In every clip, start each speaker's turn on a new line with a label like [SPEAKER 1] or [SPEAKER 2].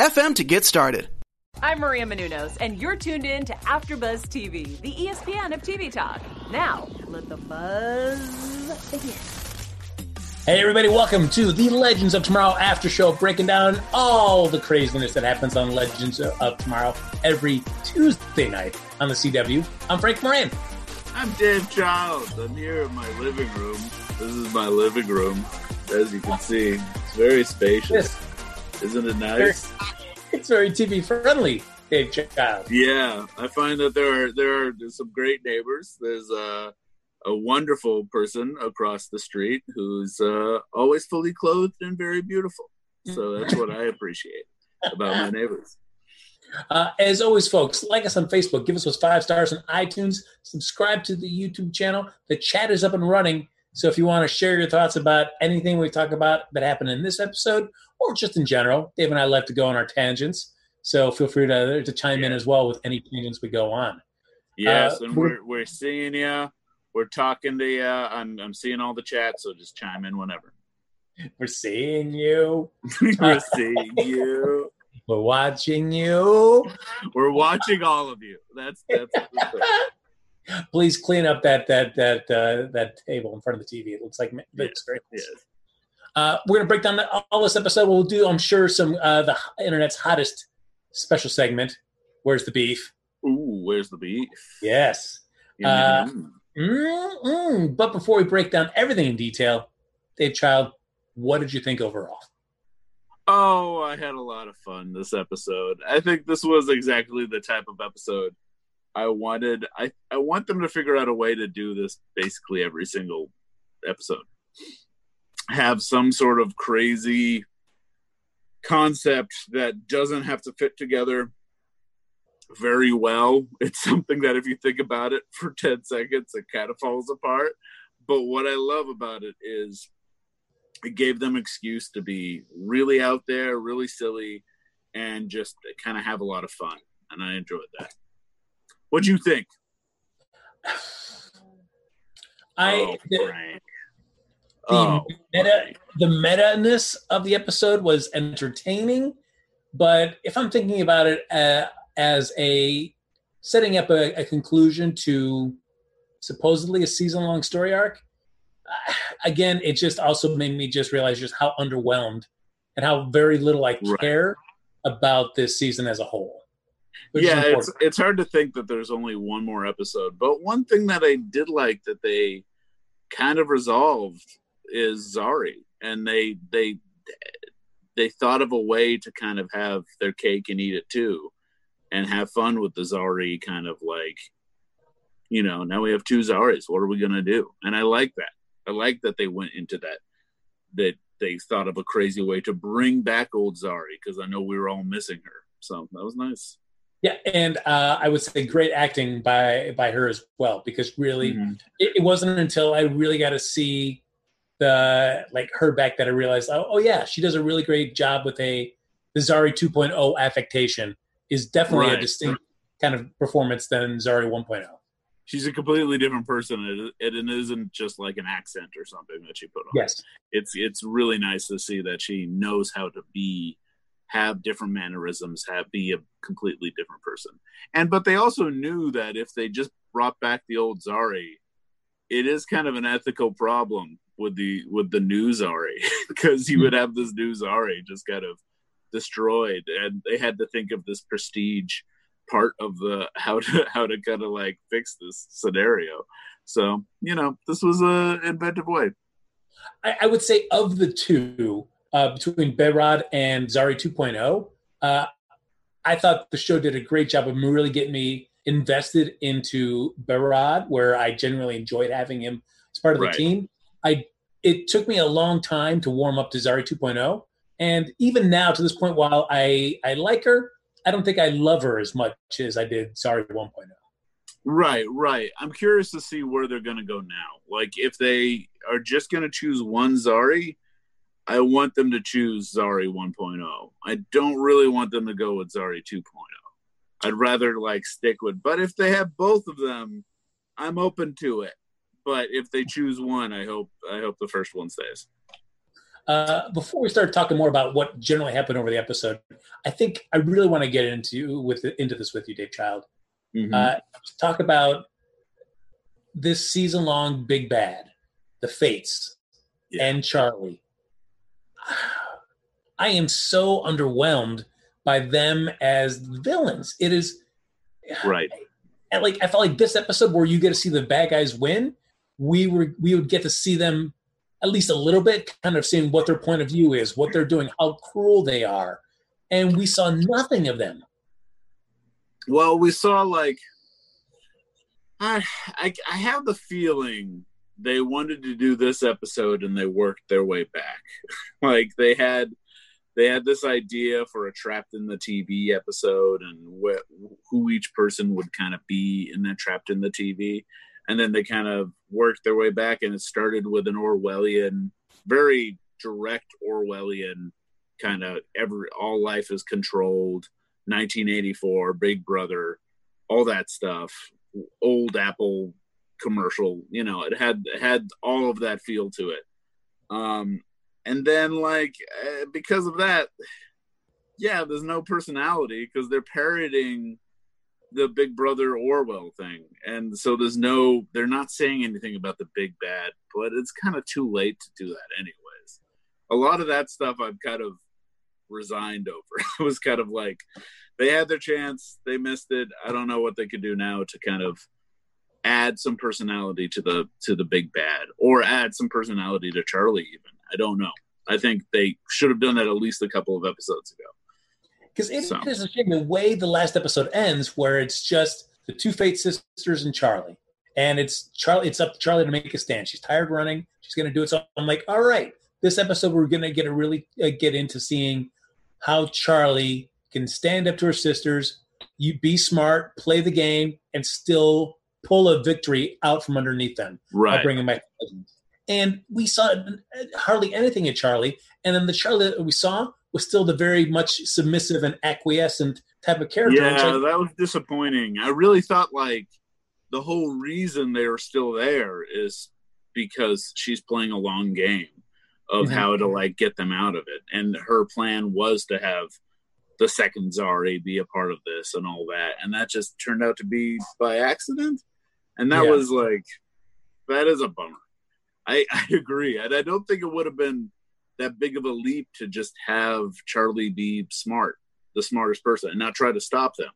[SPEAKER 1] FM to get started.
[SPEAKER 2] I'm Maria Menounos, and you're tuned in to AfterBuzz TV, the ESPN of TV talk. Now, let the buzz begin.
[SPEAKER 3] Hey everybody, welcome to the Legends of Tomorrow after show, breaking down all the craziness that happens on Legends of Tomorrow every Tuesday night on the CW. I'm Frank Moran.
[SPEAKER 4] I'm Dave Childs. I'm here in my living room. This is my living room, as you can see. It's very spacious. Yes. Isn't it nice?
[SPEAKER 3] It's very TV friendly, Dave Child.
[SPEAKER 4] Yeah, I find that there are there are some great neighbors. There's a a wonderful person across the street who's uh, always fully clothed and very beautiful. So that's what I appreciate about my neighbors.
[SPEAKER 3] Uh, as always, folks, like us on Facebook, give us those five stars on iTunes, subscribe to the YouTube channel. The chat is up and running. So if you want to share your thoughts about anything we talk about that happened in this episode or just in general, Dave and I like to go on our tangents. So feel free to, to chime yeah. in as well with any tangents we go on.
[SPEAKER 4] Yes, uh, and we're, we're seeing you. We're talking to you. I'm, I'm seeing all the chat, so just chime in whenever.
[SPEAKER 3] We're seeing you.
[SPEAKER 4] we're seeing you.
[SPEAKER 3] We're watching you.
[SPEAKER 4] We're watching all of you. That's that's.
[SPEAKER 3] Please clean up that that that uh, that table in front of the TV. It looks like it's very. Yes. Uh, we're gonna break down the, all this episode. We'll do, I'm sure, some uh, the internet's hottest special segment. Where's the beef?
[SPEAKER 4] Ooh, where's the beef?
[SPEAKER 3] Yes. Uh, mm, but before we break down everything in detail, Dave Child, what did you think overall?
[SPEAKER 4] Oh, I had a lot of fun this episode. I think this was exactly the type of episode I wanted. I I want them to figure out a way to do this basically every single episode have some sort of crazy concept that doesn't have to fit together very well. It's something that if you think about it for 10 seconds, it kind of falls apart. But what I love about it is it gave them excuse to be really out there, really silly, and just kind of have a lot of fun. And I enjoyed that. What do you think?
[SPEAKER 3] I oh, the oh, meta the meta ness of the episode was entertaining, but if I'm thinking about it uh, as a setting up a, a, conclusion to supposedly a season long story arc, uh, again, it just also made me just realize just how underwhelmed and how very little I care right. about this season as a whole.
[SPEAKER 4] Yeah, it's it's hard to think that there's only one more episode, but one thing that I did like that they kind of resolved is Zari, and they they they thought of a way to kind of have their cake and eat it too, and have fun with the Zari kind of like, you know, now we have two Zaris. What are we gonna do? And I like that. I like that they went into that. That they thought of a crazy way to bring back old Zari because I know we were all missing her. So that was nice.
[SPEAKER 3] Yeah, and uh, I would say great acting by by her as well because really, mm-hmm. it, it, wasn't until I really got to see the like her back that I realized, oh, oh yeah, she does a really great job with a the Zari 2.0 affectation is definitely right. a distinct kind of performance than Zari 1.0.
[SPEAKER 4] She's a completely different person. It, it isn't just like an accent or something that she put on.
[SPEAKER 3] Yes,
[SPEAKER 4] it's it's really nice to see that she knows how to be, have different mannerisms, have be a completely different person. And but they also knew that if they just brought back the old Zari, it is kind of an ethical problem with the with the new Zari because you would have this new Zari just kind of destroyed, and they had to think of this prestige part of the how to how to kind of like fix this scenario. So you know, this was a inventive way.
[SPEAKER 3] I, I would say of the two uh, between Behrad and Zari 2.0, uh, I thought the show did a great job of really getting me invested into Behrad, where I genuinely enjoyed having him as part of the right. team. I it took me a long time to warm up to Zari 2.0, And even now, to this point, while I I like her, I don't think I love her as much as I did Zari 1.0.
[SPEAKER 4] Right, right. I'm curious to see where they're going to go now. Like, if they are just going to choose one Zari, I want them to choose Zari 1.0. I don't really want them to go with Zari 2.0. I'd rather like stick with. But if they have both of them, I'm open to it. But if they choose one, I hope I hope the first one stays.
[SPEAKER 3] Uh, before we start talking more about what generally happened over the episode, I think I really want to get into with into this with you, Dave Child. Mm-hmm. Uh, talk about this season long Big Bad, the Fates, yeah. and Charlie. I am so underwhelmed by them as villains. It is
[SPEAKER 4] right.
[SPEAKER 3] And like I felt like this episode where you get to see the bad guys win, we were we would get to see them at least a little bit, kind of seeing what their point of view is, what they're doing, how cruel they are, and we saw nothing of them.
[SPEAKER 4] Well, we saw like I I, I have the feeling they wanted to do this episode and they worked their way back. like they had they had this idea for a trapped in the TV episode and wh- who each person would kind of be in that trapped in the TV. And then they kind of worked their way back and it started with an Orwellian, very direct Orwellian kind of every all life is controlled, 1984, Big Brother, all that stuff, old Apple commercial, you know, it had had all of that feel to it. Um and then like uh, because of that yeah there's no personality because they're parodying the big brother orwell thing. And so there's no they're not saying anything about the big bad but it's kind of too late to do that anyways. A lot of that stuff i've kind of resigned over. It was kind of like they had their chance they missed it. I don't know what they could do now to kind of add some personality to the to the big bad or add some personality to charlie even. I don't know. I think they should have done that at least a couple of episodes ago.
[SPEAKER 3] Because it so. is a shame the way the last episode ends, where it's just the two Fate sisters and Charlie, and it's Charlie. It's up to Charlie to make a stand. She's tired running. She's going to do it. So I'm like, all right, this episode we're going to get a really uh, get into seeing how Charlie can stand up to her sisters, you be smart, play the game, and still pull a victory out from underneath them
[SPEAKER 4] right.
[SPEAKER 3] by bringing back cousins and we saw hardly anything in Charlie. And then the Charlie that we saw was still the very much submissive and acquiescent type of character.
[SPEAKER 4] Yeah, that was disappointing. I really thought like the whole reason they were still there is because she's playing a long game of mm-hmm. how to like get them out of it, and her plan was to have the second Zari be a part of this and all that, and that just turned out to be by accident, and that yeah. was like that is a bummer. I, I agree. And I don't think it would have been that big of a leap to just have Charlie be smart, the smartest person, and not try to stop them.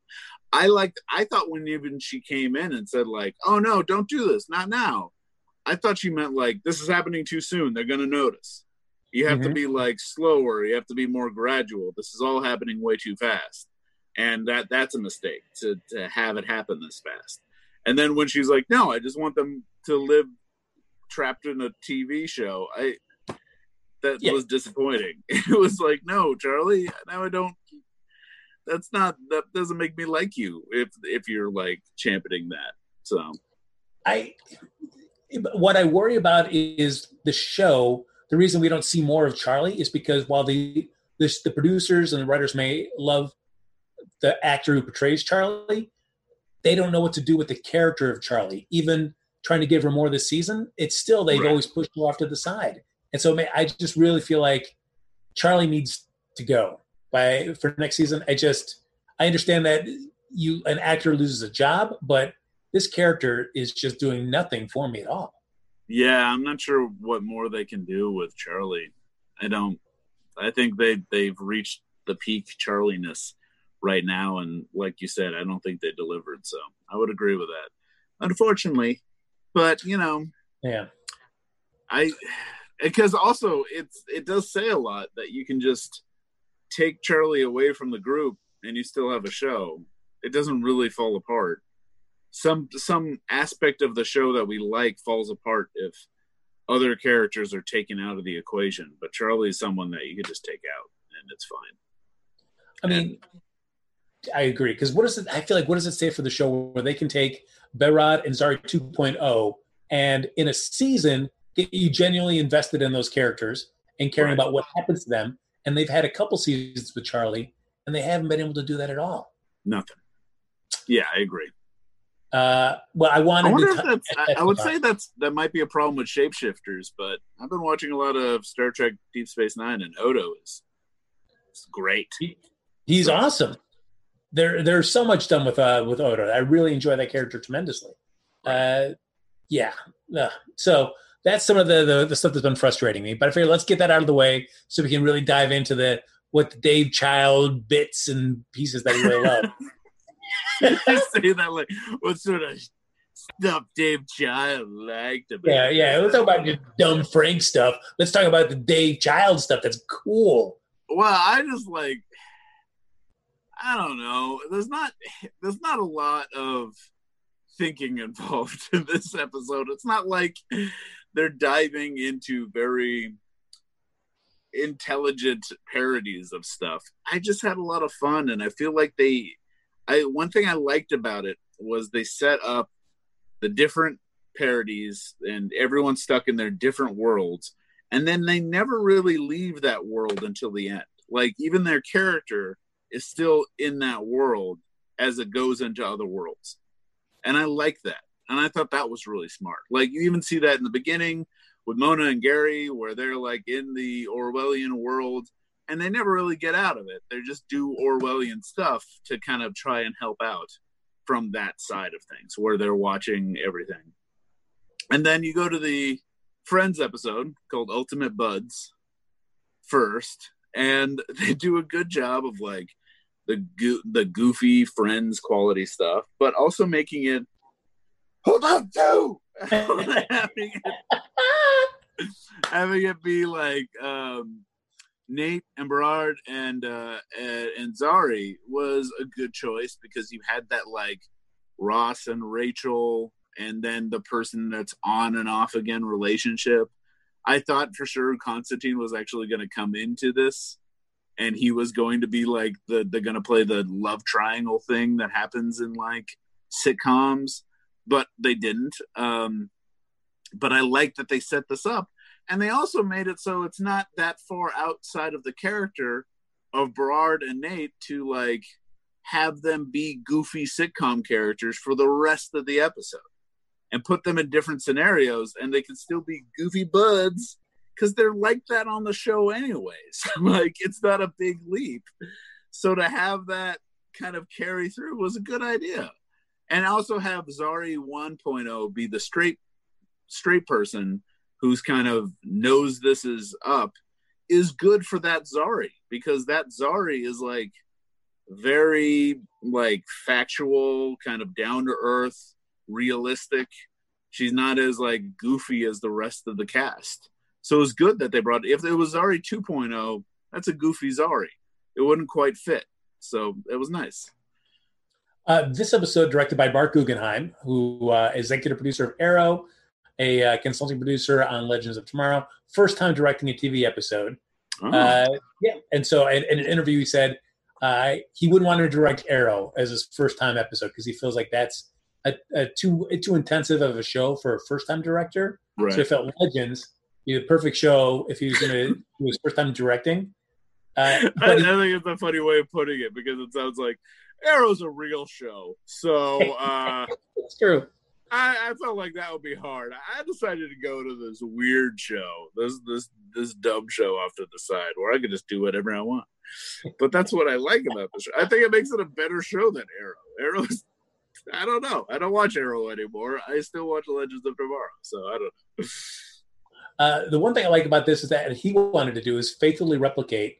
[SPEAKER 4] I like I thought when even she came in and said, like, oh no, don't do this, not now. I thought she meant like this is happening too soon. They're gonna notice. You have mm-hmm. to be like slower, you have to be more gradual. This is all happening way too fast. And that that's a mistake to to have it happen this fast. And then when she's like, No, I just want them to live trapped in a TV show. I that yeah. was disappointing. It was like, no, Charlie, now I don't. That's not that doesn't make me like you if if you're like championing that. So,
[SPEAKER 3] I what I worry about is the show. The reason we don't see more of Charlie is because while the the, the producers and the writers may love the actor who portrays Charlie, they don't know what to do with the character of Charlie. Even trying to give her more this season, it's still they've right. always pushed her off to the side. And so I just really feel like Charlie needs to go by for next season. I just I understand that you an actor loses a job, but this character is just doing nothing for me at all.
[SPEAKER 4] Yeah, I'm not sure what more they can do with Charlie. I don't. I think they they've reached the peak Charliness right now, and like you said, I don't think they delivered. So I would agree with that. Unfortunately, but you know,
[SPEAKER 3] yeah,
[SPEAKER 4] I because also it's it does say a lot that you can just take Charlie away from the group and you still have a show. It doesn't really fall apart. Some some aspect of the show that we like falls apart if other characters are taken out of the equation. But Charlie is someone that you could just take out. and it's fine.
[SPEAKER 3] I mean, I agree because what does it? I feel like what does it say for the show where they can take Behrad and Zari 2.0 and in a season get you genuinely invested in those characters and caring
[SPEAKER 4] Right.
[SPEAKER 3] about what happens to them, and they've had a couple seasons with Charlie, and they haven't been able to do that at all.
[SPEAKER 4] Nothing. Yeah, I agree.
[SPEAKER 3] Uh, well, I wanted
[SPEAKER 4] I wonder
[SPEAKER 3] to
[SPEAKER 4] if
[SPEAKER 3] t-
[SPEAKER 4] that's. I, I would say that's that might be a problem with shapeshifters, but I've been watching a lot of Star Trek Deep Space Nine, and Odo is it's great.
[SPEAKER 3] he's awesome. There, there's so much done with uh, with Odo. I really enjoy that character tremendously. Uh, yeah. Uh, so that's some of the, the the stuff that's been frustrating me. But I figure let's get that out of the way so we can really dive into the what the Dave Child bits and pieces that we really love.
[SPEAKER 4] say that like what sort of stuff Dave Child liked about
[SPEAKER 3] yeah, yeah. Let's talk about the dumb Frank stuff. Let's talk about the Dave Child stuff. That's cool.
[SPEAKER 4] Well, I just like I don't know. There's not there's not a lot of thinking involved in this episode. It's not like they're diving into very intelligent parodies of stuff. I just had a lot of fun and I feel like they I one thing I liked about it was they set up the different parodies and everyone's stuck in their different worlds and then they never really leave that world until the end like even their character is still in that world as it goes into other worlds and i like that and i thought that was really smart. Like you even see that in the beginning with mona and gary where they're like in the orwellian world and they never really get out of it. They just do orwellian stuff to kind of try and help out from that side of things where they're watching everything. And then you go to the friends episode called ultimate buds first and they do a good job of like the go- the goofy friends quality stuff but also making it hold on too having, it, having it be like um Nate and Behrad and uh and Zari was a good choice because you had that like Ross and Rachel and then the person that's on and off again relationship. I thought for sure Constantine was actually going to come into this and he was going to be like the they're going to play the love triangle thing that happens in like sitcoms, but they didn't. Um but I like that they set this up. And they also made it so it's not that far outside of the character of Behrad and Nate to like have them be goofy sitcom characters for the rest of the episode and put them in different scenarios and they can still be goofy buds because they're like that on the show anyways. Like it's not a big leap. So to have that kind of carry through was a good idea and also have zari 1.0 be the straight straight person who's kind of knows this is up is good for that zari because that zari is like very like factual kind of down to earth realistic. She's not as like goofy as the rest of the cast. So it's good that they brought if it was zari 2.0 that's a goofy zari. It wouldn't quite fit. So it was nice
[SPEAKER 3] Uh, this episode directed by Marc Guggenheim, who uh, is executive producer of Arrow, a uh, consulting producer on Legends of Tomorrow. First time directing a TV episode.
[SPEAKER 4] Oh,
[SPEAKER 3] Uh, yeah, and so in, in an interview, he said uh, he wouldn't want to direct Arrow as his first time episode because he feels like that's a, a too too intensive of a show for a first time director. So he felt Legends be the perfect show if he was going to do his first time directing. Uh,
[SPEAKER 4] I, I think it's a funny way of putting it because it sounds like Arrow's a real show. So uh,
[SPEAKER 3] it's true.
[SPEAKER 4] I, I felt like that would be hard. I decided to go to this weird show, this this this dumb show off to the side where I could just do whatever I want. But that's what I like about the show. I think it makes it a better show than Arrow. Arrow's I don't know. I don't watch Arrow anymore. I still watch Legends of Tomorrow. So I don't know.
[SPEAKER 3] Uh, the one thing I like about this is that he wanted to do is faithfully replicate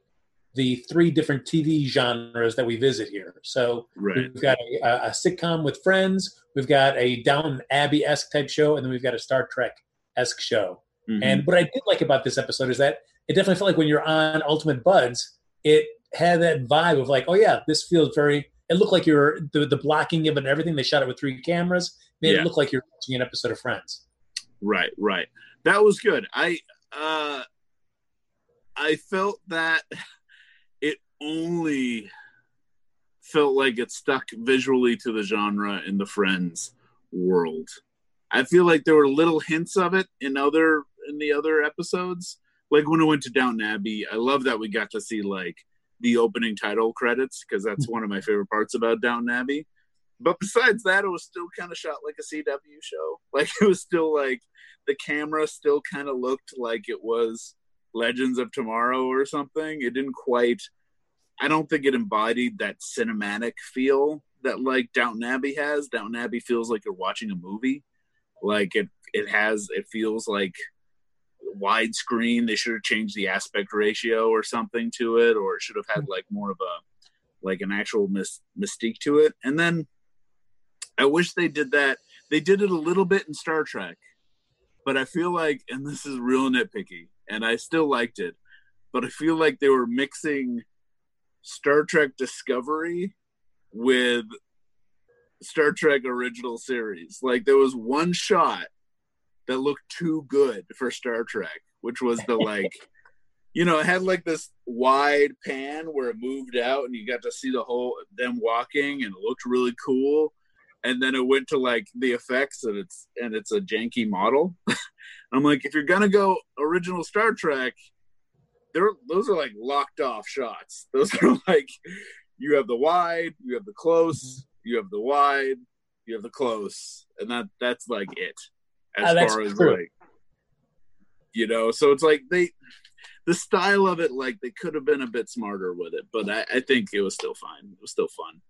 [SPEAKER 3] the three different TV genres that we visit here. So
[SPEAKER 4] Right.
[SPEAKER 3] we've got a, a sitcom with Friends, we've got a Downton Abbey esque type show, and then we've got a Star Trek esque show.
[SPEAKER 4] Mhm.
[SPEAKER 3] And what I did like about this episode is that it definitely felt like when you're on Ultimate Buds, it had that vibe of like, oh yeah, this feels very. It looked like you're the, the blocking of it and everything. They shot it with three cameras, made
[SPEAKER 4] Yeah.
[SPEAKER 3] it look like you're watching an episode of Friends.
[SPEAKER 4] Right, right. That was good. I uh I felt that only felt like it stuck visually to the genre in the Friends world. I feel like there were little hints of it in other in the other episodes. Like when it went to Downton Abbey, I love that we got to see like the opening title credits because that's one of my favorite parts about Downton Abbey. But besides that, it was still kind of shot like a CW show. Like it was still like the camera still kind of looked like it was Legends of Tomorrow or something. It didn't quite. I don't think it embodied that cinematic feel that like Downton Abbey has. Downton Abbey feels like you're watching a movie. Like it, it has. It feels like widescreen. They should have changed the aspect ratio or something to it, or it should have had like more of a like an actual mis- mystique to it. And then I wish they did that. They did it a little bit in Star Trek, but I feel like, and this is real nitpicky, and I still liked it, but I feel like they were mixing Star Trek Discovery with Star Trek original series. Like there was one shot that looked too good for Star Trek, which was the like, you know, it had like this wide pan where it moved out and you got to see the whole them walking and it looked really cool. And then it went to like the effects and it's and it's a janky model. I'm like, if you're gonna go original Star Trek, there those are like locked off shots. Those are like you have the wide, you have the close, you have the wide, you have the close, and that that's like it as
[SPEAKER 3] Ah,
[SPEAKER 4] far as
[SPEAKER 3] true.
[SPEAKER 4] like you know. So it's like they the style of it, like they could have been a bit smarter with it, but I, I think it was still fine. It was still fun.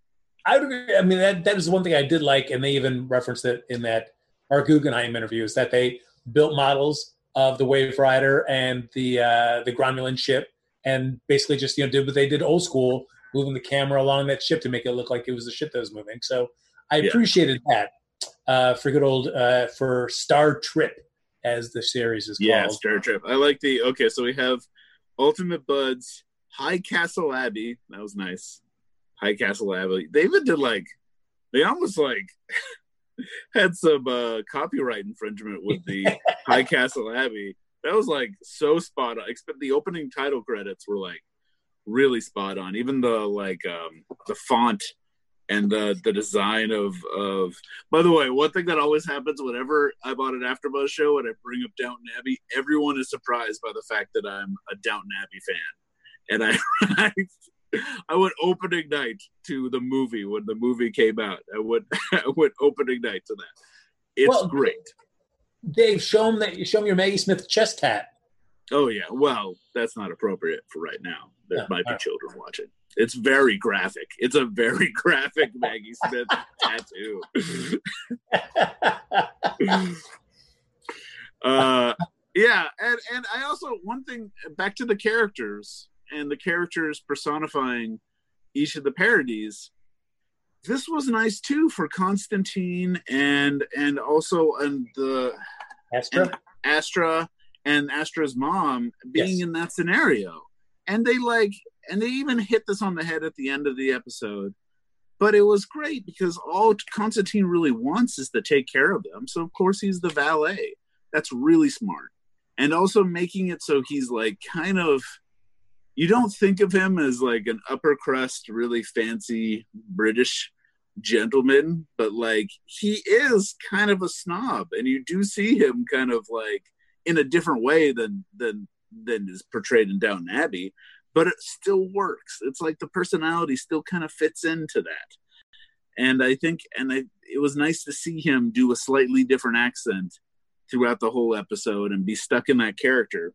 [SPEAKER 3] I would agree. I mean, that that is one thing I did like, and they even referenced it in that Marc Guggenheim interview, is that they built models of the Wave Rider and the uh, the Gromulan ship, and basically just you know did what they did old school, moving the camera along that ship to make it look like it was the ship that was moving. So I
[SPEAKER 4] Yeah.
[SPEAKER 3] appreciated that uh, for good old uh, for Star Trip, as the series is
[SPEAKER 4] Yeah,
[SPEAKER 3] called.
[SPEAKER 4] Star Trip. I like the okay. So we have Ultimate Buds, High Castle Abbey. That was nice. High Castle Abbey. They even did like they almost like had some uh, copyright infringement with the High Castle Abbey. That was like so spot on. Except the opening title credits were like really spot on. Even the like um, the font and the the design of of. By the way, one thing that always happens whenever I'm on an AfterBuzz show and I bring up Downton Abbey, everyone is surprised by the fact that I'm a Downton Abbey fan, and I. I I went opening night to the movie when the movie came out. I went I went opening night to that. It's
[SPEAKER 3] Well,
[SPEAKER 4] great.
[SPEAKER 3] Dave, show them that. Show them your Maggie Smith chest tat.
[SPEAKER 4] Oh yeah. Well, that's not appropriate for right now. There might be
[SPEAKER 3] alright.
[SPEAKER 4] children watching. It's very graphic. It's a very graphic Maggie Smith tattoo. uh yeah, and and I also one thing back to the characters and the characters personifying each of the parodies. This was nice too for Constantine and and also and the
[SPEAKER 3] Astra.
[SPEAKER 4] and Astra and Astra's mom being
[SPEAKER 3] Yes.
[SPEAKER 4] in that scenario. And they like and they even hit this on the head at the end of the episode. But it was great because all Constantine really wants is to take care of them. So of course he's the valet. That's really smart. And also making it so he's like kind of you don't think of him as like an upper crust, really fancy British gentleman, but like he is kind of a snob, and you do see him kind of like in a different way than than than is portrayed in Downton Abbey, but it still works. It's like the personality still kind of fits into that, and I think, and I, it was nice to see him do a slightly different accent throughout the whole episode and be stuck in that character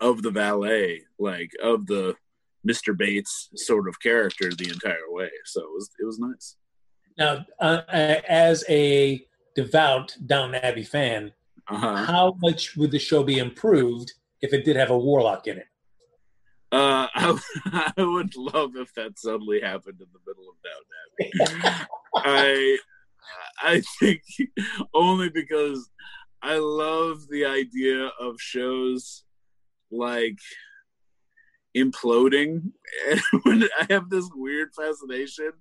[SPEAKER 4] of the valet, like of the Mr. Bates sort of character the entire way. So it was it was nice.
[SPEAKER 3] Now, uh, as a devout Downton Abbey fan,
[SPEAKER 4] Uh-huh.
[SPEAKER 3] how much would the show be improved if it did have a warlock in it?
[SPEAKER 4] Uh, I, I would love if that suddenly happened in the middle of Downton Abbey. I I think only because I love the idea of shows like imploding and I have this weird fascination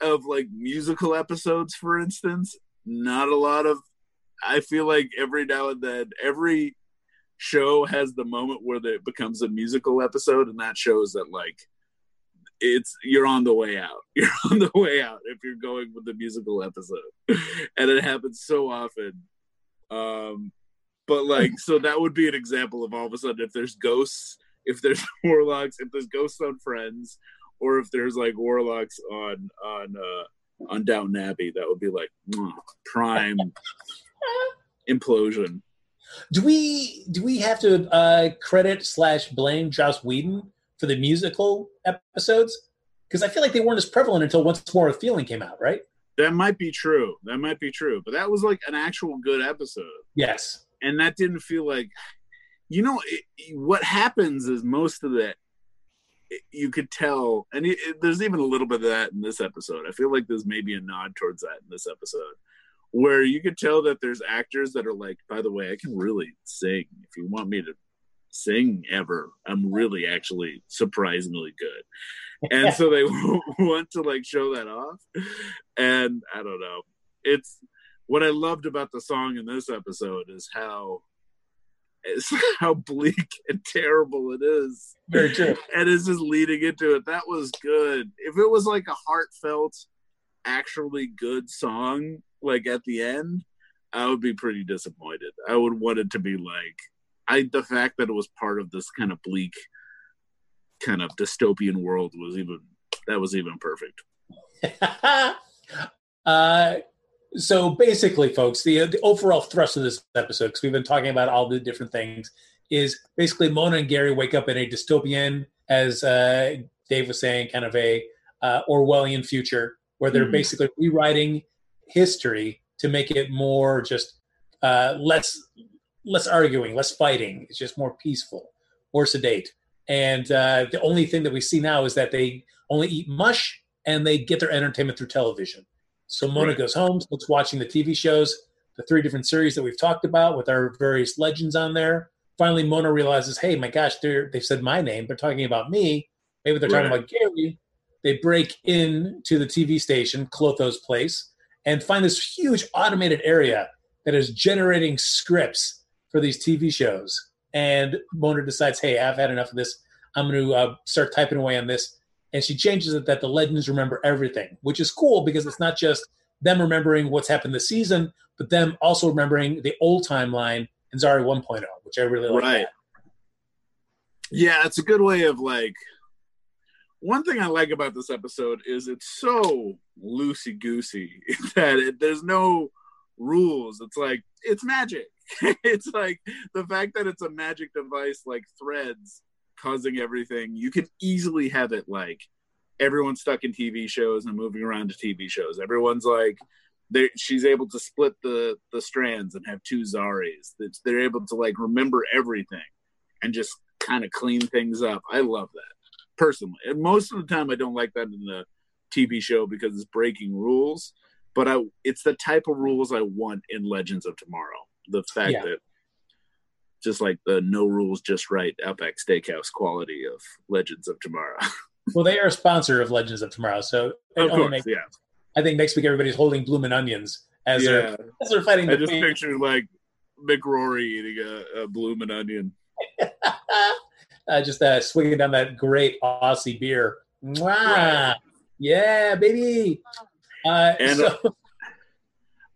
[SPEAKER 4] of like musical episodes for instance not a lot of I feel like every now and then every show has the moment where it becomes a musical episode and that shows that like it's you're on the way out. You're on the way out if you're going with the musical episode, and it happens so often. Um, but like, so that would be an example of all of a sudden if there's ghosts, if there's warlocks, if there's ghosts on Friends, or if there's like warlocks on on uh, on Downton Abbey, that would be like mwah, prime implosion.
[SPEAKER 3] Do we do we have to uh, credit slash blame Joss Whedon for the musical episodes? Because I feel like they weren't as prevalent until Once More a Feeling came out, right?
[SPEAKER 4] That might be true. That might be true. But that was like an actual good episode.
[SPEAKER 3] Yes.
[SPEAKER 4] And that didn't feel like, you know, it, what happens is most of that you could tell, and it, it, there's even a little bit of that in this episode. I feel like there's maybe a nod towards that in this episode, where you could tell that there's actors that are like, by the way, I can really sing. If you want me to sing ever, I'm really actually surprisingly good. And so they want to like show that off. And I don't know. It's what I loved about the song in this episode is how is how bleak and terrible it is.
[SPEAKER 3] Very true.
[SPEAKER 4] And it's just leading into it. That was good. If it was like a heartfelt, actually good song, like at the end, I would be pretty disappointed. I would want it to be like I the fact that it was part of this kind of bleak kind of dystopian world was even that was even perfect.
[SPEAKER 3] uh so basically, folks, the the overall thrust of this episode, because we've been talking about all the different things, is basically Mona and Gary wake up in a dystopian, as uh, Dave was saying, kind of a uh, Orwellian future where they're mm-hmm. basically rewriting history to make it more just uh, less less arguing, less fighting. It's just more peaceful, more sedate. And uh, the only thing that we see now is that they only eat mush and they get their entertainment through television. So Mona right. goes home, starts watching the TV shows, the three different series that we've talked about with our various legends on there. Finally, Mona realizes, hey, my gosh, they're, they've said my name. They're talking about me. Maybe they're right. talking about Gary. They break in to the TV station, Clotho's place, and find this huge automated area that is generating scripts for these TV shows. And Mona decides, hey, I've had enough of this. I'm going to uh, start typing away on this and she changes it that the legends remember everything, which is cool because it's not just them remembering what's happened this season, but them also remembering the old timeline in Zari 1.0, which I really like. Right. That.
[SPEAKER 4] Yeah, it's a good way of like. One thing I like about this episode is it's so loosey goosey that it, there's no rules. It's like it's magic. it's like the fact that it's a magic device like threads causing everything. You can easily have it like everyone's stuck in TV shows and moving around to TV shows. Everyone's like, she's able to split the the strands and have two Zaris. That they're able to like remember everything and just kind of clean things up. I love that personally. And most of the time, I don't like that in the TV show because it's breaking rules. But I, it's the type of rules I want in Legends of Tomorrow. The fact yeah. that just like the no rules, just right Outback Steakhouse quality of Legends of Tomorrow.
[SPEAKER 3] well, they are a sponsor of Legends of Tomorrow, so
[SPEAKER 4] of course, makes, yeah.
[SPEAKER 3] I think next week everybody's holding bloomin' onions as yeah. they're as they're fighting.
[SPEAKER 4] I just picture like Mick Rory eating a, a bloomin' onion.
[SPEAKER 3] uh, just uh, swinging down that great Aussie beer. Right. Yeah, baby. Uh,
[SPEAKER 4] and so,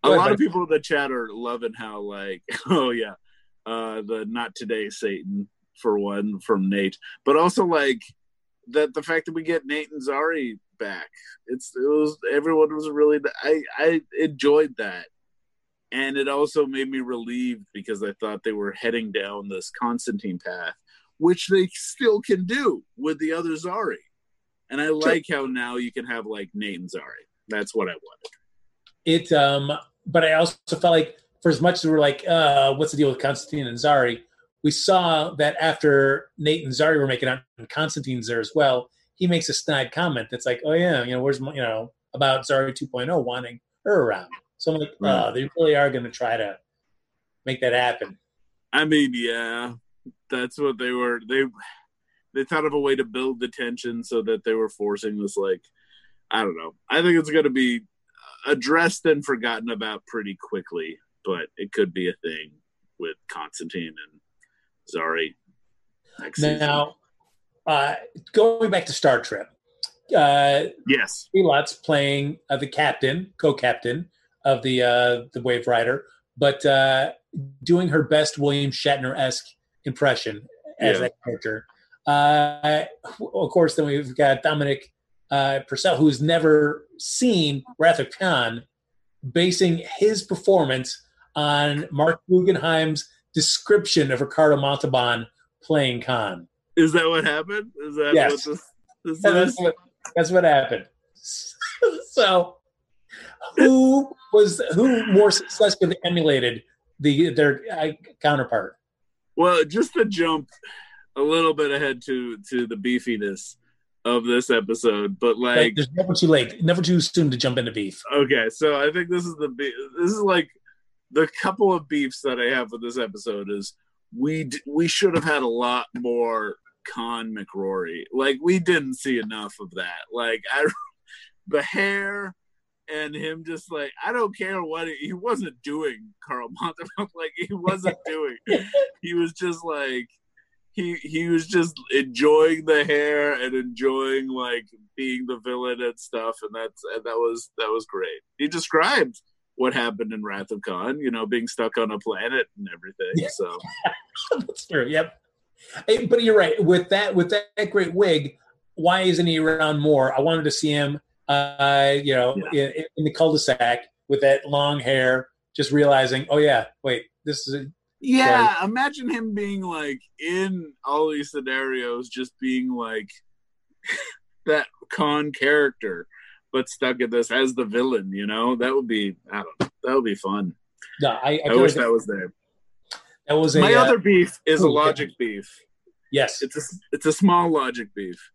[SPEAKER 4] a, a lot of people in the chat are loving how like, oh yeah, uh, the not today Satan for one from Nate, but also like that the fact that we get Nate and Zari back. It's it was everyone was really I I enjoyed that. And it also made me relieved because I thought they were heading down this Constantine path, which they still can do with the other Zari. And I like how now you can have like Nate and Zari. That's what I wanted.
[SPEAKER 3] It um but I also felt like for as much as we're like, uh, what's the deal with Constantine and Zari? We saw that after Nate and Zari were making out, and Constantine's there as well. He makes a snide comment that's like, "Oh yeah, you know, where's my, you know about Zari 2.0 wanting her around." So I'm like, oh, they really are going to try to make that happen.
[SPEAKER 4] I mean, yeah, that's what they were. They they thought of a way to build the tension so that they were forcing this. Like, I don't know. I think it's going to be addressed and forgotten about pretty quickly but it could be a thing with Constantine and Zari.
[SPEAKER 3] now, uh, going back to Star Trek, uh,
[SPEAKER 4] yes,
[SPEAKER 3] Lotz playing uh, the captain, co-captain of the uh, the Wave Rider, but uh, doing her best William Shatner esque impression as
[SPEAKER 4] Yeah.
[SPEAKER 3] that character. Uh, of course, then we've got Dominic uh, Purcell, who's never seen Wrath of Khan, basing his performance on Marc Guggenheim's description of Ricardo Montalban playing Khan.
[SPEAKER 4] is that what happened? Is that
[SPEAKER 3] Yes.
[SPEAKER 4] what this? this
[SPEAKER 3] that's what that's what happened. so, who was who more successfully emulated the their uh, counterpart?
[SPEAKER 4] Well, just to jump a little bit ahead to to the beefiness of this episode, but
[SPEAKER 3] Like,
[SPEAKER 4] like
[SPEAKER 3] there's never too late, never too soon to jump into beef.
[SPEAKER 4] Okay, so I think this is the be- this is like the couple of beefs that I have with this episode is we d- we should have had a lot more Khan Mick Rory. Like we didn't see enough of that. Like I the hair and him just like I don't care what he, he wasn't doing Carl Montalban like he wasn't doing. He was just like he he was just enjoying the hair and enjoying like being the villain and stuff and that's and that was that was great he described what happened in wrath of khan you know being stuck on a planet and everything
[SPEAKER 3] Yeah.
[SPEAKER 4] so
[SPEAKER 3] That's true. Yep. Hey, But you're right. With that, with that great wig, why isn't he around more? I wanted to see him, uh, you know, in, in the cul-de-sac with that long hair, just realizing, oh yeah, wait, this is a,
[SPEAKER 4] yeah imagine him being like in all these scenarios just being like that khan character but stuck at this as the villain you know that would be i don't know that would be fun
[SPEAKER 3] no. I, I,
[SPEAKER 4] i, wish that was there
[SPEAKER 3] that was a
[SPEAKER 4] my
[SPEAKER 3] uh,
[SPEAKER 4] other beef is a
[SPEAKER 3] okay.
[SPEAKER 4] logic beef
[SPEAKER 3] yes.
[SPEAKER 4] it's a it's a small logic beef.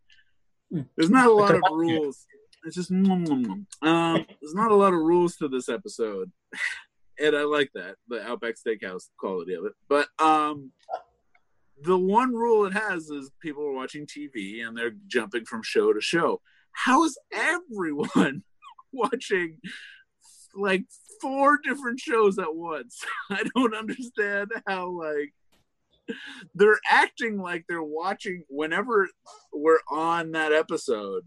[SPEAKER 3] Hmm.
[SPEAKER 4] There's not a lot of rules. It's just mm, mm, mm. um, there's not a lot of rules to this episode, and I like that the Outback Steakhouse quality of it. But um, the one rule it has is people are watching TV and they're jumping from show to show. How is everyone watching like four different shows at once? I don't understand how like they're acting like they're watching whenever we're on that episode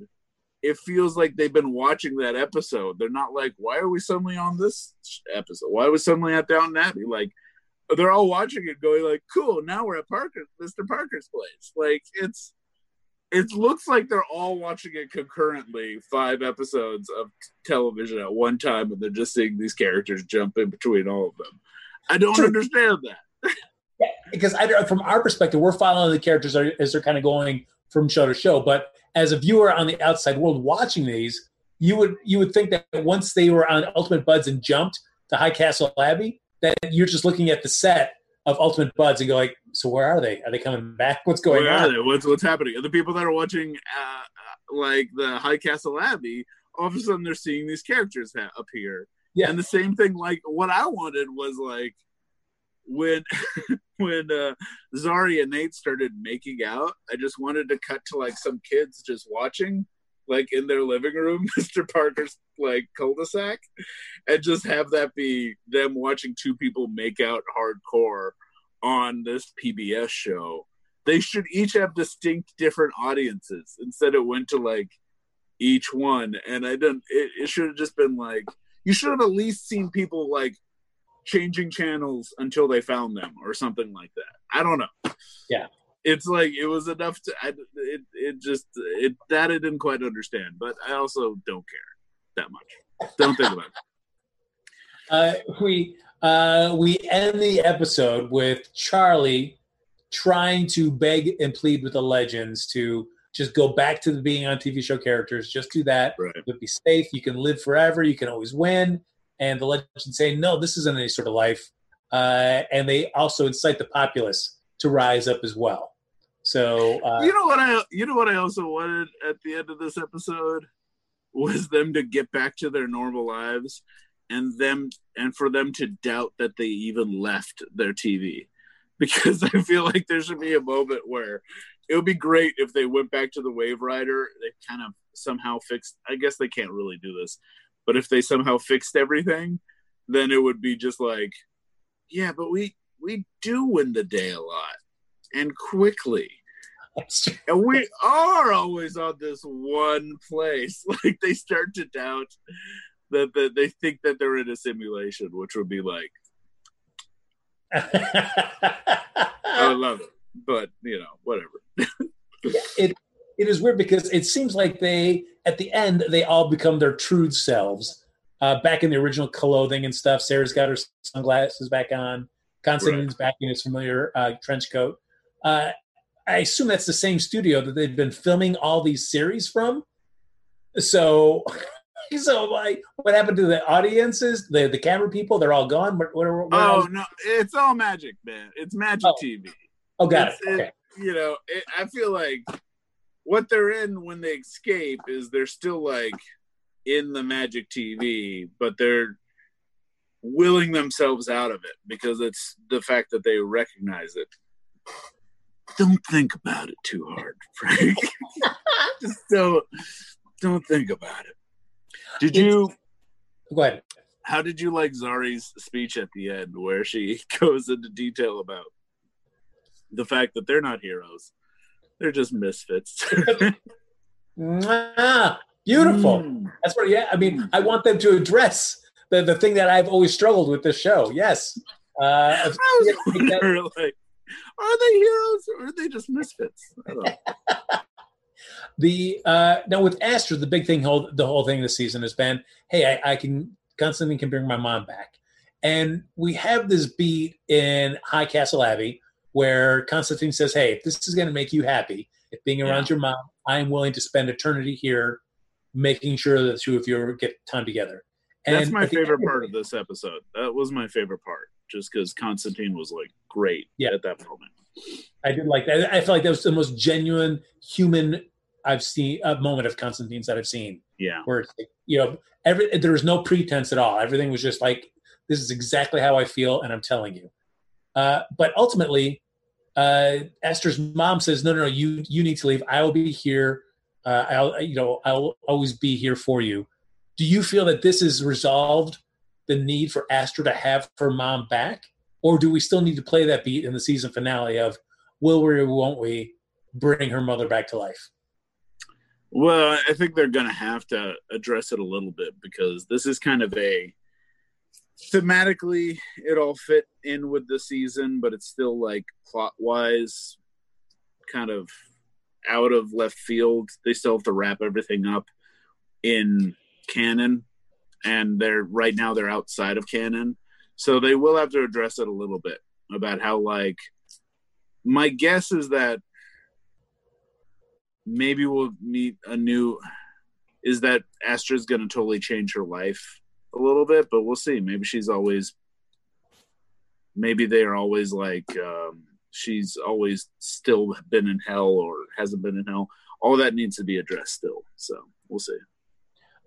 [SPEAKER 4] it feels like they've been watching that episode. They're not like why are we suddenly on this episode? Why are we suddenly at downton abbey? Like they're all watching it going like cool now we're at parker mr parker's place. Like it's it looks like they're all watching it concurrently five episodes of television at one time and they're just seeing these characters jump in between all of them i don't
[SPEAKER 3] True.
[SPEAKER 4] understand that
[SPEAKER 3] Yeah, because I, from our perspective, we're following the characters as they're kind of going from show to show. But as a viewer on the outside world watching these, you would you would think that once they were on Ultimate Buds and jumped to High Castle Abbey, that you're just looking at the set of Ultimate Buds and go like, so where are they? Are they coming back? What's going
[SPEAKER 4] Where
[SPEAKER 3] on?
[SPEAKER 4] What's what's happening? The people that are watching, uh, like the High Castle Abbey, all of a sudden they're seeing these characters ha- appear.
[SPEAKER 3] Yeah.
[SPEAKER 4] And the same thing, like what I wanted was like when when uh, Zari and Nate started making out. I just wanted to cut to like some kids just watching, like in their living room, Mr. Parker's like cul-de-sac, and just have that be them watching two people make out hardcore on this PBS show they should each have distinct different audiences. Instead it went to like each one. And i didn't it, it should have just been like you should have at least seen people like changing channels until they found them or something like that. I don't know.
[SPEAKER 3] Yeah.
[SPEAKER 4] it's like it was enough to I, it, it just it that i didn't quite understand but i also don't care that much. Don't think about it.
[SPEAKER 3] Uh, we uh, we end the episode with Charlie trying to beg and plead with the legends to just go back to the being on TV show characters. Just do that.
[SPEAKER 4] right
[SPEAKER 3] You'll be safe. You can live forever. You can always win. And the legends say, no, this isn't any sort of life. Uh, and they also incite the populace to rise up as well. So uh,
[SPEAKER 4] you know what I you know what I also wanted at the end of this episode was them to get back to their normal lives and them and for them to doubt that they even left their TV because I feel like there should be a moment where it would be great if they went back to the Wave Rider. They kind of somehow fixed I guess they can't really do this but if they somehow fixed everything then it would be just like yeah but we we do win the day a lot and quickly. And we are always on this one place. Like they start to doubt that, that they think that they're in a simulation, which would be like I would love it, but you know, whatever.
[SPEAKER 3] it it is weird because it seems like they at the end they all become their true selves. Uh, back in the original clothing and stuff, Sara's got her sunglasses back on. Constantine's right. back in his familiar uh, trench coat. Uh, I assume that's the same studio that they've been filming all these series from. So, so like, what happened to the audiences? The the camera people? They're all gone. Where, where,
[SPEAKER 4] where oh no, it's all magic, man. It's magic oh. TV.
[SPEAKER 3] Oh, got it's, it. Okay. It,
[SPEAKER 4] you know, it, I feel like what they're in when they escape is they're still like in the magic TV, but they're willing themselves out of it because it's the fact that they recognize it. Don't think about it too hard, Frank. Just don't don't think about it. Did you
[SPEAKER 3] go ahead?
[SPEAKER 4] How did you like Zari's speech at the end where she goes into detail about the fact that they're not heroes. They're just misfits.
[SPEAKER 3] ah, Beautiful. Mm. That's what yeah, I mean, I want them to address the, the thing that I've always struggled with this show. Yes. Uh, I was
[SPEAKER 4] like, are they heroes or are they just misfits?
[SPEAKER 3] The uh, now with Astra, the big thing, whole, the whole thing this season has been, hey, I, I can Constantine can bring my mom back, and we have this beat in High Castle Abbey where Constantine says, "Hey, if this is going to make you happy, if being around yeah. your mom, I am willing to spend eternity here, making sure that the two of you get time together."
[SPEAKER 4] And That's my favorite part of this episode. That was my favorite part, just because Constantine was like great yeah. at that moment.
[SPEAKER 3] I did like that. I felt like that was the most genuine human I've seen a moment of Constantine's that I've seen.
[SPEAKER 4] Yeah,
[SPEAKER 3] where you know, every there was no pretense at all. Everything was just like, this is exactly how I feel, and I'm telling you. Uh, but ultimately, uh, Astra's mom says, "No, no, no, you you need to leave. I will be here. Uh, I'll you know I'll always be here for you." Do you feel that this has resolved the need for Astra to have her mom back, or do we still need to play that beat in the season finale of will we or won't we bring her mother back to life?
[SPEAKER 4] Well, I think they're going to have to address it a little bit because this is kind of a thematically it all fit in with the season, but it's still like plot wise kind of out of left field. They still have to wrap everything up in canon and they're right now they're outside of canon. So they will have to address it a little bit about how like my guess is that maybe we'll meet a new is that Astra's going to totally change her life a little bit, but we'll see. Maybe she's always, maybe they are always like, um, she's always still been in hell or hasn't been in hell. All that needs to be addressed still. So we'll see.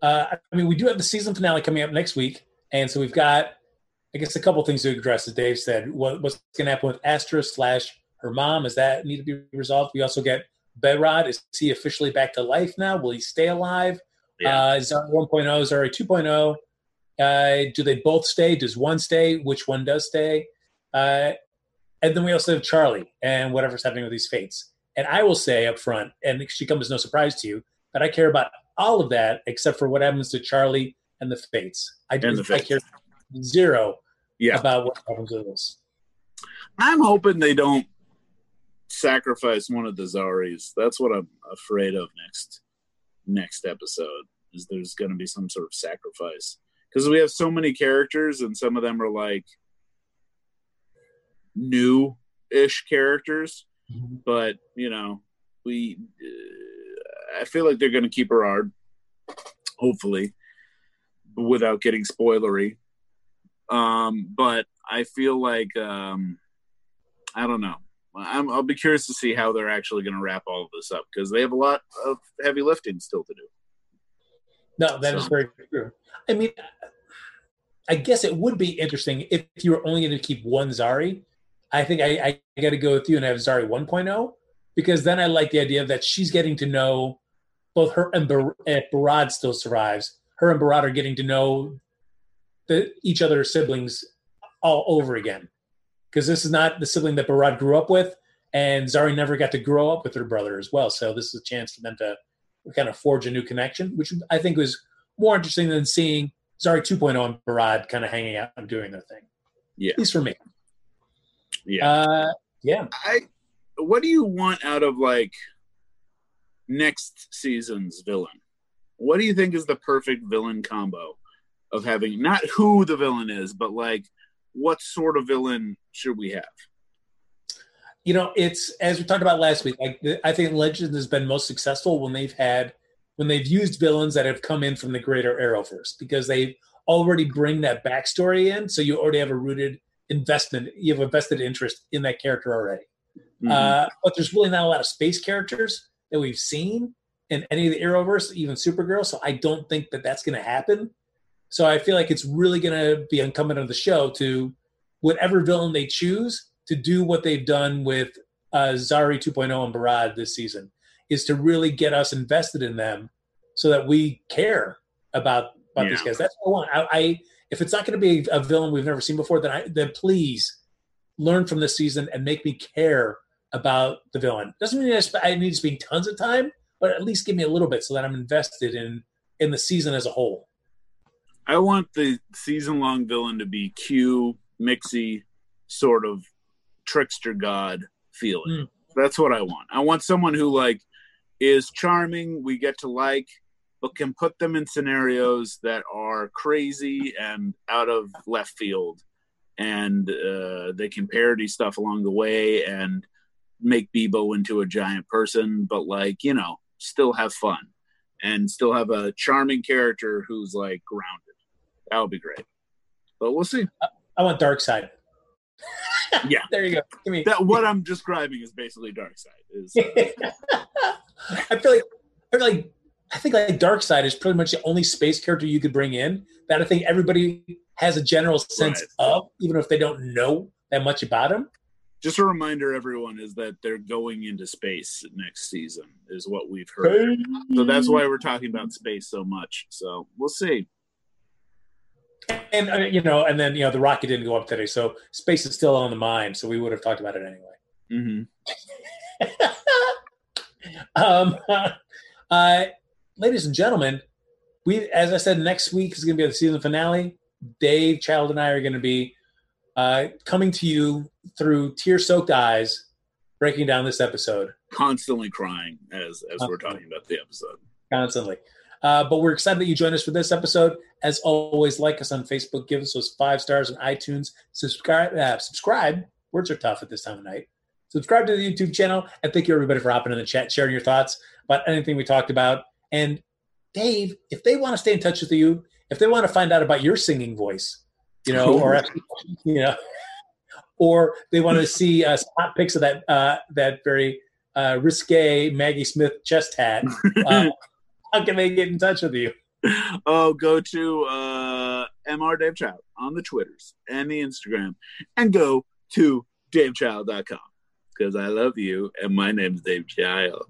[SPEAKER 3] Uh, I mean, we do have the season finale coming up next week. And so we've got, I guess, a couple things to address, as Dave said. What, what's going to happen with Astra slash her mom? Is that need to be resolved? We also get Behrad. Is he officially back to life now? Will he stay alive? Yeah. Uh, Zari 1.0, Zari 2.0. Uh, do they both stay? Does one stay? Which one does stay? Uh, and then we also have Charlie and whatever's happening with these fates. And I will say up front, and she comes as no surprise to you, that I care about all of that except for what happens to Charlie and the fates. I do. I care zero yeah. about what happens to this.
[SPEAKER 4] I'm hoping they don't sacrifice one of the Zaris. That's what I'm afraid of next next episode. Is there's going to be some sort of sacrifice because we have so many characters and some of them are like new ish characters mm-hmm. but you know we uh, i feel like they're going to keep Behrad hopefully without getting spoilery um but i feel like um i don't know i will be curious to see how they're actually going to wrap all of this up because they have a lot of heavy lifting still to do
[SPEAKER 3] no, that so. is very true. I mean, I guess it would be interesting if you were only going to keep one Zari. I think I, I got to go with you and have Zari 1.0 because then I like the idea that she's getting to know both her and Bar- if Behrad still survives. Her and Behrad are getting to know the, each other's siblings all over again because this is not the sibling that Behrad grew up with, and Zari never got to grow up with her brother as well. So this is a chance for them to kind of forge a new connection, which I think was more interesting than seeing Zari 2.0 and Behrad kind of hanging out and doing their thing.
[SPEAKER 4] Yeah,
[SPEAKER 3] at least for me.
[SPEAKER 4] Yeah,
[SPEAKER 3] uh, yeah.
[SPEAKER 4] I. What do you want out of like next season's villain? What do you think is the perfect villain combo of having not who the villain is, but like what sort of villain should we have?
[SPEAKER 3] You know, it's as we talked about last week. Like I think Legends has been most successful when they've had when they've used villains that have come in from the greater Arrowverse because they already bring that backstory in, so you already have a rooted investment. You have a vested interest in that character already. Mm-hmm. Uh, but there's really not a lot of space characters that we've seen in any of the Arrowverse, even Supergirl. So I don't think that that's going to happen. So I feel like it's really going to be incumbent on the show to whatever villain they choose to do what they've done with uh, Zari 2.0 and Behrad this season is to really get us invested in them so that we care about about yeah. these guys. That's what I want. I, I if it's not going to be a villain we've never seen before, then I then please learn from this season and make me care about the villain. Doesn't mean I need to spend tons of time, but at least give me a little bit so that I'm invested in in the season as a whole.
[SPEAKER 4] I want the season long villain to be Q, Mixie, sort of trickster god feeling. Mm. That's what I want. I want someone who like is charming, we get to like, but can put them in scenarios that are crazy and out of left field, and uh, they can parody stuff along the way and make Beebo into a giant person, but like you know, still have fun and still have a charming character who's like grounded. That would be great. But we'll see.
[SPEAKER 3] I want Darkseid.
[SPEAKER 4] yeah,
[SPEAKER 3] there you go.
[SPEAKER 4] Give me that. What I'm describing is basically Darkseid. Is uh...
[SPEAKER 3] I feel like I feel like I think like Darkseid is pretty much the only space character you could bring in that I think everybody has a general sense right. of, even if they don't know that much about him.
[SPEAKER 4] Just a reminder, everyone, is that they're going into space next season, is what we've heard. Hey. So that's why we're talking about space so much. So we'll see
[SPEAKER 3] and uh, you know, and then you know, the rocket didn't go up today, so space is still on the mind. So we would have talked about it anyway.
[SPEAKER 4] Mm-hmm.
[SPEAKER 3] um, uh, ladies and gentlemen, we, as I said, next week is going to be the season finale. Dave, Child, and I are going to be uh, coming to you through tear-soaked eyes, breaking down this episode.
[SPEAKER 4] Constantly crying as as we're talking about the episode.
[SPEAKER 3] Constantly. Uh, but we're excited that you joined us for this episode. As always, like us on Facebook, give us those five stars on iTunes, subscribe. Uh, subscribe. Words are tough at this time of night. Subscribe to the YouTube channel, and thank you everybody for hopping in the chat, sharing your thoughts about anything we talked about. And Dave, if they want to stay in touch with you, if they want to find out about your singing voice, you know, or you know, or they want to see uh, hot pics of that uh, that very uh, risque Maggie Smith chest hat. Uh, how can they get in touch with you?
[SPEAKER 4] Oh, go to uh, Mr. Dave Child on the Twitters and the Instagram, and go to davechild.com because I love you and my name's Dave Child.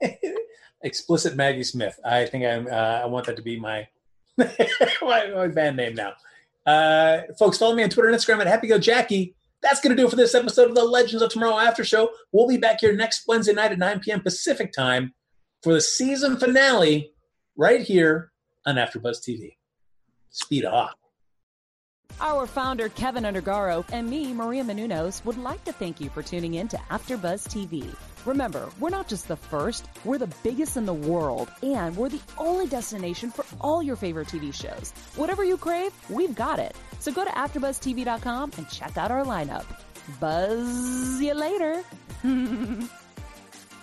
[SPEAKER 3] Explicit Maggie Smith. I think I'm. Uh, I want that to be my my, my, band name now. Uh, folks, follow me on Twitter and Instagram at Happy Go Jackie. That's going to do it for this episode of the Legends of Tomorrow After Show. We'll be back here next Wednesday night at 9 p.m. Pacific time for the season finale right here on AfterBuzz TV. Speed off.
[SPEAKER 2] Our founder, Keven Undergaro, and me, Maria Menounos, would like to thank you for tuning in to AfterBuzz TV. Remember, we're not just the first, we're the biggest in the world, and we're the only destination for all your favorite TV shows. Whatever you crave, we've got it. So go to AfterBuzzTV.com and check out our lineup. Buzz you later.